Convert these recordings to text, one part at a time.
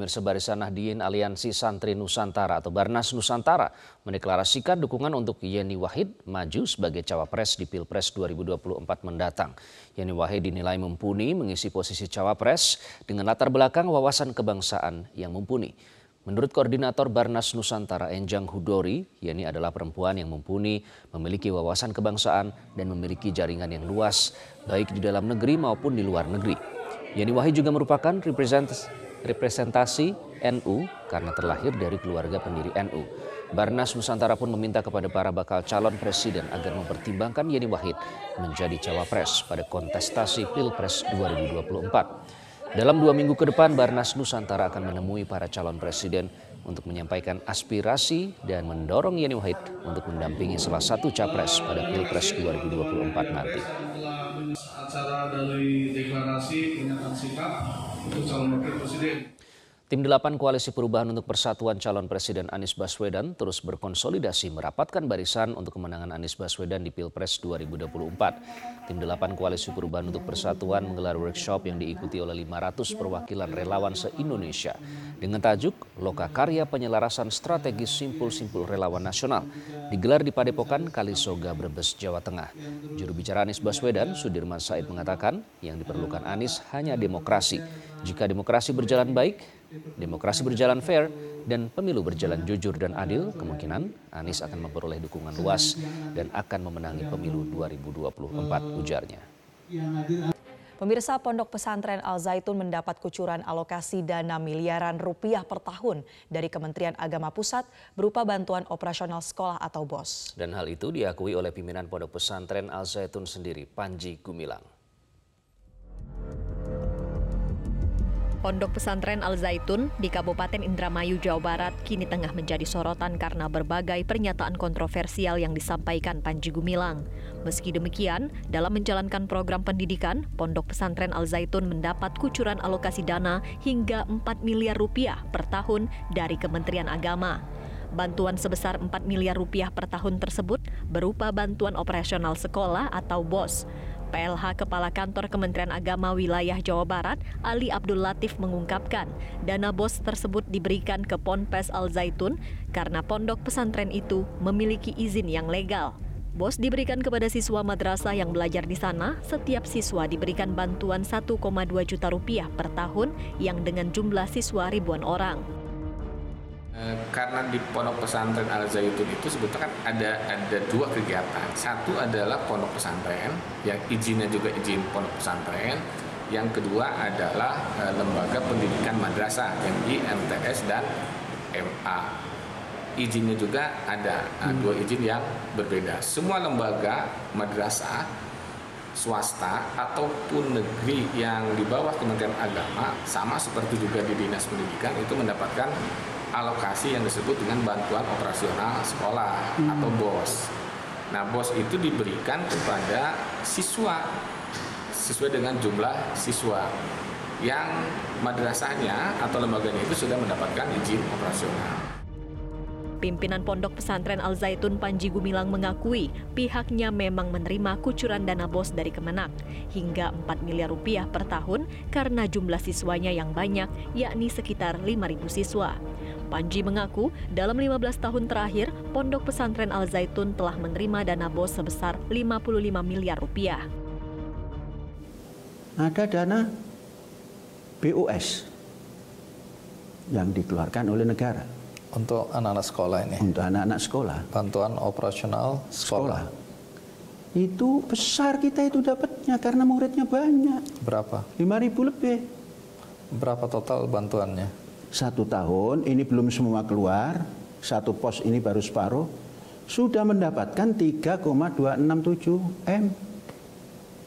Pemirsa Barisan Nahdien Aliansi Santri Nusantara atau Barnas Nusantara mendeklarasikan dukungan untuk Yeni Wahid maju sebagai cawapres di Pilpres 2024 mendatang. Yeni Wahid dinilai mumpuni mengisi posisi cawapres dengan latar belakang wawasan kebangsaan yang mumpuni. Menurut Koordinator Barnas Nusantara Enjang Hudori, Yeni adalah perempuan yang mumpuni, memiliki wawasan kebangsaan, dan memiliki jaringan yang luas, baik di dalam negeri maupun di luar negeri. Yeni Wahid juga merupakan representasi NU karena terlahir dari keluarga pendiri NU. Barnas Nusantara pun meminta kepada para bakal calon presiden agar mempertimbangkan Yeni Wahid menjadi cawapres pada kontestasi Pilpres 2024. Dalam dua minggu ke depan, Barnas Nusantara akan menemui para calon presiden untuk menyampaikan aspirasi dan mendorong Yeni Wahid untuk mendampingi salah satu capres pada Pilpres 2024 nanti acara dari deklarasi pernyataan sikap untuk calon wakil presiden. Tim 8 Koalisi Perubahan untuk Persatuan Calon Presiden Anies Baswedan terus berkonsolidasi merapatkan barisan untuk kemenangan Anies Baswedan di Pilpres 2024. Tim 8 Koalisi Perubahan untuk Persatuan menggelar workshop yang diikuti oleh 500 perwakilan relawan se-Indonesia dengan tajuk Loka Karya Penyelarasan Strategis Simpul-Simpul Relawan Nasional digelar di Padepokan Kalisoga Brebes, Jawa Tengah. Juru bicara Anies Baswedan, Sudirman Said mengatakan yang diperlukan Anies hanya demokrasi. Jika demokrasi berjalan baik, demokrasi berjalan fair, dan pemilu berjalan jujur dan adil, kemungkinan Anies akan memperoleh dukungan luas dan akan memenangi pemilu 2024, ujarnya. Pemirsa Pondok Pesantren Al Zaitun mendapat kucuran alokasi dana miliaran rupiah per tahun dari Kementerian Agama Pusat berupa bantuan operasional sekolah atau BOS. Dan hal itu diakui oleh pimpinan Pondok Pesantren Al Zaitun sendiri, Panji Gumilang. Pondok Pesantren Al Zaitun di Kabupaten Indramayu, Jawa Barat kini tengah menjadi sorotan karena berbagai pernyataan kontroversial yang disampaikan Panji Gumilang. Meski demikian, dalam menjalankan program pendidikan, Pondok Pesantren Al Zaitun mendapat kucuran alokasi dana hingga 4 miliar rupiah per tahun dari Kementerian Agama. Bantuan sebesar 4 miliar rupiah per tahun tersebut berupa bantuan operasional sekolah atau BOS, PLH Kepala Kantor Kementerian Agama Wilayah Jawa Barat, Ali Abdul Latif mengungkapkan, dana BOS tersebut diberikan ke Ponpes Al Zaitun karena pondok pesantren itu memiliki izin yang legal. BOS diberikan kepada siswa madrasah yang belajar di sana. Setiap siswa diberikan bantuan 1,2 juta rupiah per tahun yang dengan jumlah siswa ribuan orang. Eh, karena di pondok pesantren Al Zaitun itu sebetulnya kan ada ada dua kegiatan. Satu adalah pondok pesantren yang izinnya juga izin pondok pesantren. Yang kedua adalah e, lembaga pendidikan madrasah di MTS dan MA. Izinnya juga ada nah, dua izin yang berbeda. Semua lembaga madrasah swasta ataupun negeri yang di bawah Kementerian Agama sama seperti juga di Dinas Pendidikan itu mendapatkan alokasi yang disebut dengan bantuan operasional sekolah hmm. atau BOS. Nah, BOS itu diberikan kepada siswa sesuai dengan jumlah siswa yang madrasahnya atau lembaganya itu sudah mendapatkan izin operasional. Pimpinan Pondok Pesantren Al Zaitun Panji Gumilang mengakui pihaknya memang menerima kucuran dana BOS dari Kemenak hingga 4 miliar rupiah per tahun karena jumlah siswanya yang banyak yakni sekitar 5.000 siswa. Panji mengaku dalam 15 tahun terakhir Pondok Pesantren Al Zaitun telah menerima dana BOS sebesar 55 miliar rupiah. Ada dana BOS yang dikeluarkan oleh negara untuk anak-anak sekolah ini. Untuk anak-anak sekolah. Bantuan operasional sekolah. sekolah. Itu besar kita itu dapatnya karena muridnya banyak. Berapa? 5.000 lebih. Berapa total bantuannya? Satu tahun, ini belum semua keluar. Satu pos ini baru separuh. Sudah mendapatkan 3,267 M.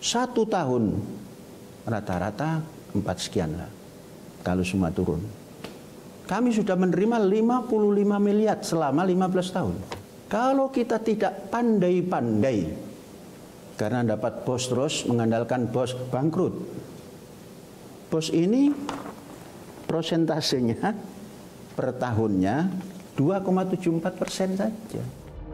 Satu tahun. Rata-rata 4 sekian lah. Kalau semua turun. Kami sudah menerima 55 miliar selama 15 tahun. Kalau kita tidak pandai-pandai, karena dapat bos terus mengandalkan bos bangkrut. Bos ini prosentasenya per tahunnya 2,74 persen saja.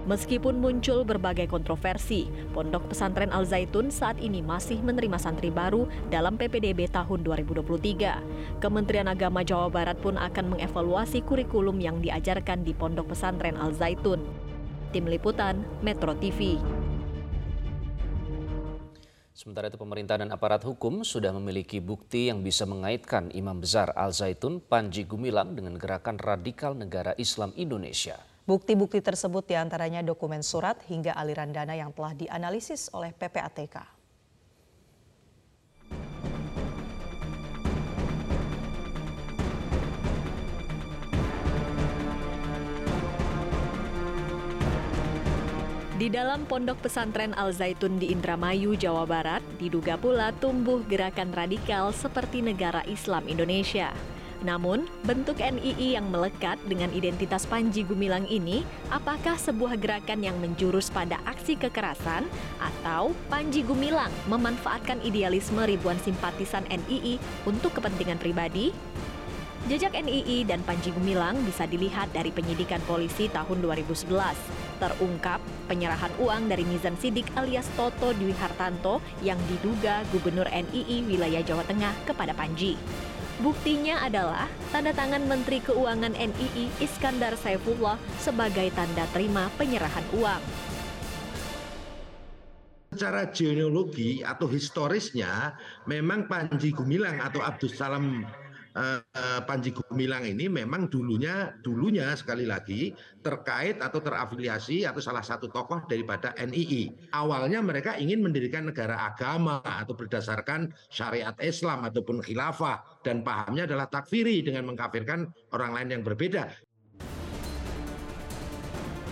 Meskipun muncul berbagai kontroversi, Pondok Pesantren Al Zaitun saat ini masih menerima santri baru dalam PPDB tahun 2023. Kementerian Agama Jawa Barat pun akan mengevaluasi kurikulum yang diajarkan di Pondok Pesantren Al Zaitun. Tim Liputan, Metro TV. Sementara itu pemerintah dan aparat hukum sudah memiliki bukti yang bisa mengaitkan Imam Besar Al Zaitun Panji Gumilang dengan gerakan radikal negara Islam Indonesia. Bukti-bukti tersebut di antaranya dokumen surat hingga aliran dana yang telah dianalisis oleh PPATK. Di dalam pondok pesantren Al Zaitun di Indramayu, Jawa Barat, diduga pula tumbuh gerakan radikal seperti negara Islam Indonesia. Namun, bentuk NII yang melekat dengan identitas Panji Gumilang ini, apakah sebuah gerakan yang menjurus pada aksi kekerasan atau Panji Gumilang memanfaatkan idealisme ribuan simpatisan NII untuk kepentingan pribadi? Jejak NII dan Panji Gumilang bisa dilihat dari penyidikan polisi tahun 2011. Terungkap penyerahan uang dari Mizan Sidik alias Toto Dwi Hartanto yang diduga Gubernur NII wilayah Jawa Tengah kepada Panji. Buktinya adalah tanda tangan Menteri Keuangan NII Iskandar Saifullah sebagai tanda terima penyerahan uang. Secara genealogi atau historisnya, memang Panji Gumilang atau Abdus Salam Panji Gumilang ini memang dulunya dulunya sekali lagi terkait atau terafiliasi atau salah satu tokoh daripada NII. Awalnya mereka ingin mendirikan negara agama atau berdasarkan syariat Islam ataupun khilafah dan pahamnya adalah takfiri dengan mengkafirkan orang lain yang berbeda.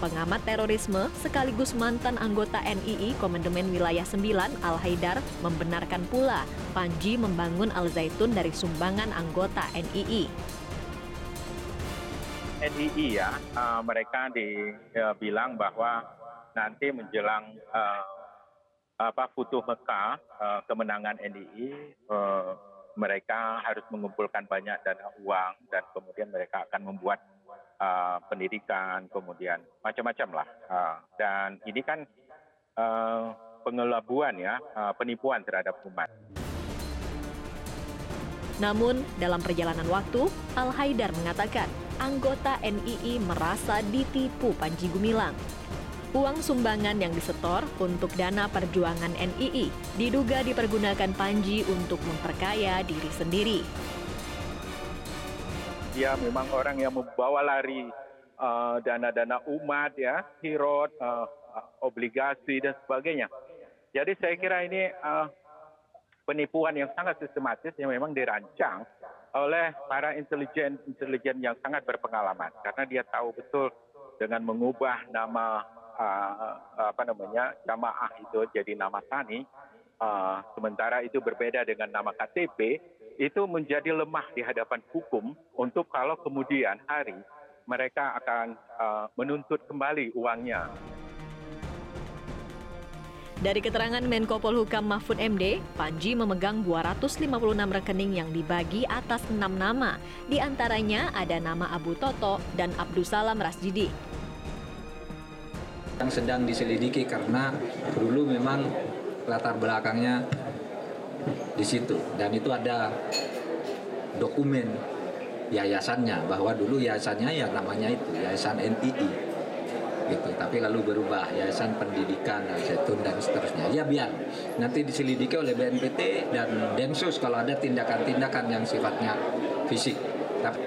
Pengamat terorisme sekaligus mantan anggota NII Komandemen Wilayah 9 Al Haidar membenarkan pula Panji membangun Al Zaitun dari sumbangan anggota NII. NII ya, uh, mereka dibilang uh, bahwa nanti menjelang uh, apa Futuh Mekah, uh, kemenangan NII, uh, mereka harus mengumpulkan banyak dana uang dan kemudian mereka akan membuat uh, pendidikan, kemudian macam-macam lah. Uh, dan ini kan uh, pengelabuan ya, penipuan terhadap umat. Namun, dalam perjalanan waktu, Al Haidar mengatakan anggota NII merasa ditipu Panji Gumilang. Uang sumbangan yang disetor untuk dana perjuangan NII diduga dipergunakan Panji untuk memperkaya diri sendiri dia memang orang yang membawa lari uh, dana-dana uh, umat ya, hirot, uh, obligasi dan sebagainya. Jadi saya kira ini uh, penipuan yang sangat sistematis yang memang dirancang oleh para intelijen intelijen yang sangat berpengalaman karena dia tahu betul dengan mengubah nama uh, apa namanya jamaah itu jadi nama tani uh, sementara itu berbeda dengan nama KTP itu menjadi lemah di hadapan hukum untuk kalau kemudian hari mereka akan uh, menuntut kembali uangnya. Dari keterangan Menko Polhukam Mahfud MD, Panji memegang 256 rekening yang dibagi atas enam nama. Di antaranya ada nama Abu Toto dan Abdus Salam Rasjidi. Yang sedang diselidiki karena dulu memang latar belakangnya di situ. Dan itu ada dokumen yayasannya bahwa dulu yayasannya ya namanya itu yayasan NII gitu. Tapi lalu berubah yayasan pendidikan zaitun dan seterusnya. Ya biar nanti diselidiki oleh BNPT dan Densus kalau ada tindakan-tindakan yang sifatnya fisik. Tapi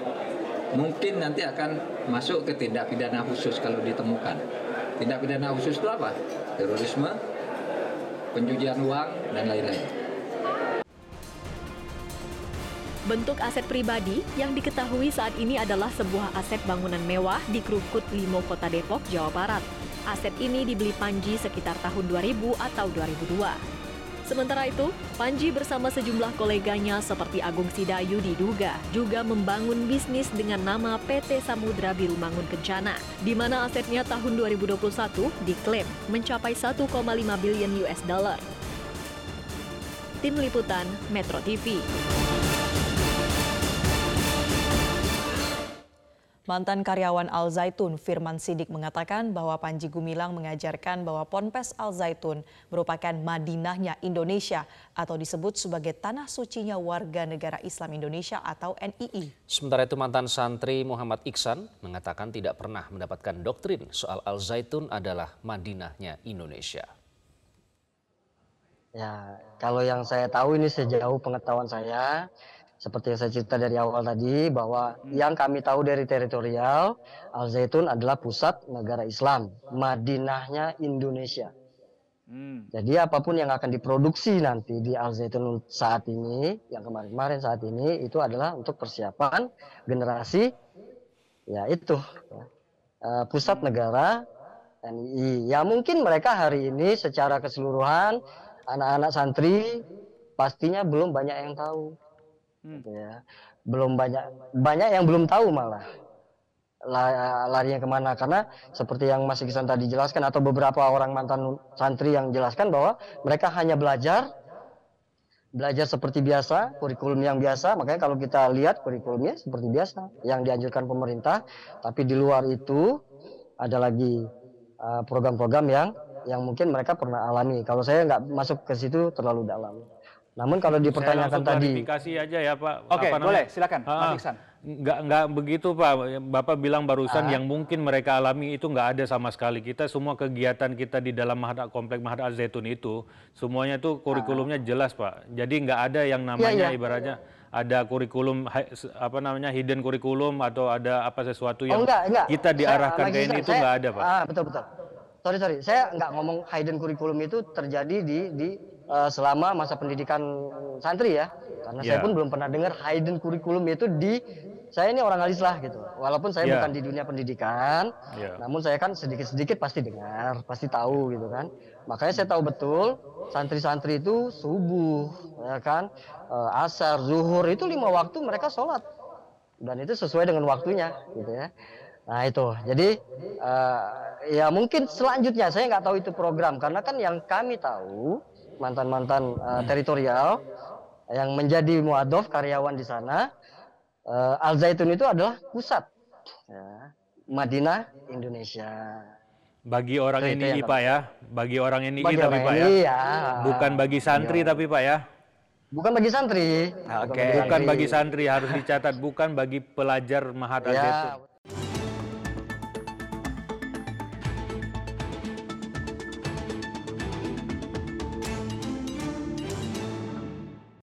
mungkin nanti akan masuk ke tindak pidana khusus kalau ditemukan. Tindak pidana khusus itu apa? Terorisme pencucian uang dan lain-lain Bentuk aset pribadi yang diketahui saat ini adalah sebuah aset bangunan mewah di Krukut Limo, Kota Depok, Jawa Barat. Aset ini dibeli Panji sekitar tahun 2000 atau 2002. Sementara itu, Panji bersama sejumlah koleganya seperti Agung Sidayu diduga juga membangun bisnis dengan nama PT Samudra Biru Mangun Kencana, di mana asetnya tahun 2021 diklaim mencapai 1,5 bilion US dollar. Tim Liputan Metro TV. Mantan karyawan Al Zaitun Firman Sidik mengatakan bahwa Panji Gumilang mengajarkan bahwa Ponpes Al Zaitun merupakan Madinahnya Indonesia atau disebut sebagai tanah sucinya warga negara Islam Indonesia atau NII. Sementara itu mantan santri Muhammad Iksan mengatakan tidak pernah mendapatkan doktrin soal Al Zaitun adalah Madinahnya Indonesia. Ya, kalau yang saya tahu ini sejauh pengetahuan saya, seperti yang saya cerita dari awal tadi bahwa yang kami tahu dari teritorial Al Zaitun adalah pusat negara Islam, Madinahnya Indonesia. Hmm. Jadi apa pun yang akan diproduksi nanti di Al Zaitun saat ini, yang kemarin-kemarin saat ini itu adalah untuk persiapan generasi ya itu uh, pusat negara NII. Ya mungkin mereka hari ini secara keseluruhan anak-anak santri pastinya belum banyak yang tahu hmm. gitu ya. Belum banyak banyak yang belum tahu malah larinya ke mana. Karena seperti yang Mas Iksan tadi jelaskan atau beberapa orang mantan santri yang jelaskan bahwa mereka hanya belajar belajar seperti biasa kurikulum yang biasa. Makanya kalau kita lihat kurikulumnya seperti biasa yang dianjurkan pemerintah. Tapi di luar itu ada lagi uh, program-program yang yang mungkin mereka pernah alami. Kalau saya nggak masuk ke situ terlalu dalam namun kalau dipertanyakan Saya tadi klarifikasi aja ya Pak. Oke, okay, boleh, silakan ah, Mas Iksan. Nggak, nggak begitu Pak, Bapak bilang barusan ah. yang mungkin mereka alami itu nggak ada sama sekali. Kita semua kegiatan kita di dalam Mahad, Komplek Mahad Al Zaitun itu, semuanya itu kurikulumnya ah. jelas Pak. Jadi nggak ada yang iya, namanya ya, ya. ibaratnya ada kurikulum apa namanya hidden kurikulum atau ada apa sesuatu yang oh, enggak, enggak. kita diarahkan ke ini itu nggak ada Pak. Ah, betul betul. Sorry sorry, saya nggak ngomong hidden kurikulum itu terjadi di di uh, selama masa pendidikan santri ya karena yeah. saya ya. pun belum pernah dengar hidden kurikulum itu di saya ini orang alis lah gitu walaupun saya yeah. bukan di dunia pendidikan yeah. namun saya kan sedikit-sedikit pasti dengar pasti tahu gitu kan makanya saya tahu betul santri-santri itu subuh ya kan uh, asar zuhur itu lima waktu mereka sholat dan itu sesuai dengan waktunya gitu ya Nah itu, jadi uh, ya mungkin selanjutnya saya nggak tahu itu program karena kan yang kami tahu mantan-mantan uh, teritorial yang menjadi muadof karyawan di sana. Uh, Al Zaitun itu adalah pusat ya, Madinah Indonesia. Bagi orang so, ini Pak ya, bagi orang ini bagi tapi Pak ya. ya. Bukan bagi santri ya. tapi Pak ya. Bukan bagi santri. Oke. Okay. Bukan bagi santri harus dicatat, bukan bagi pelajar Mahat Al ya. Zaitun.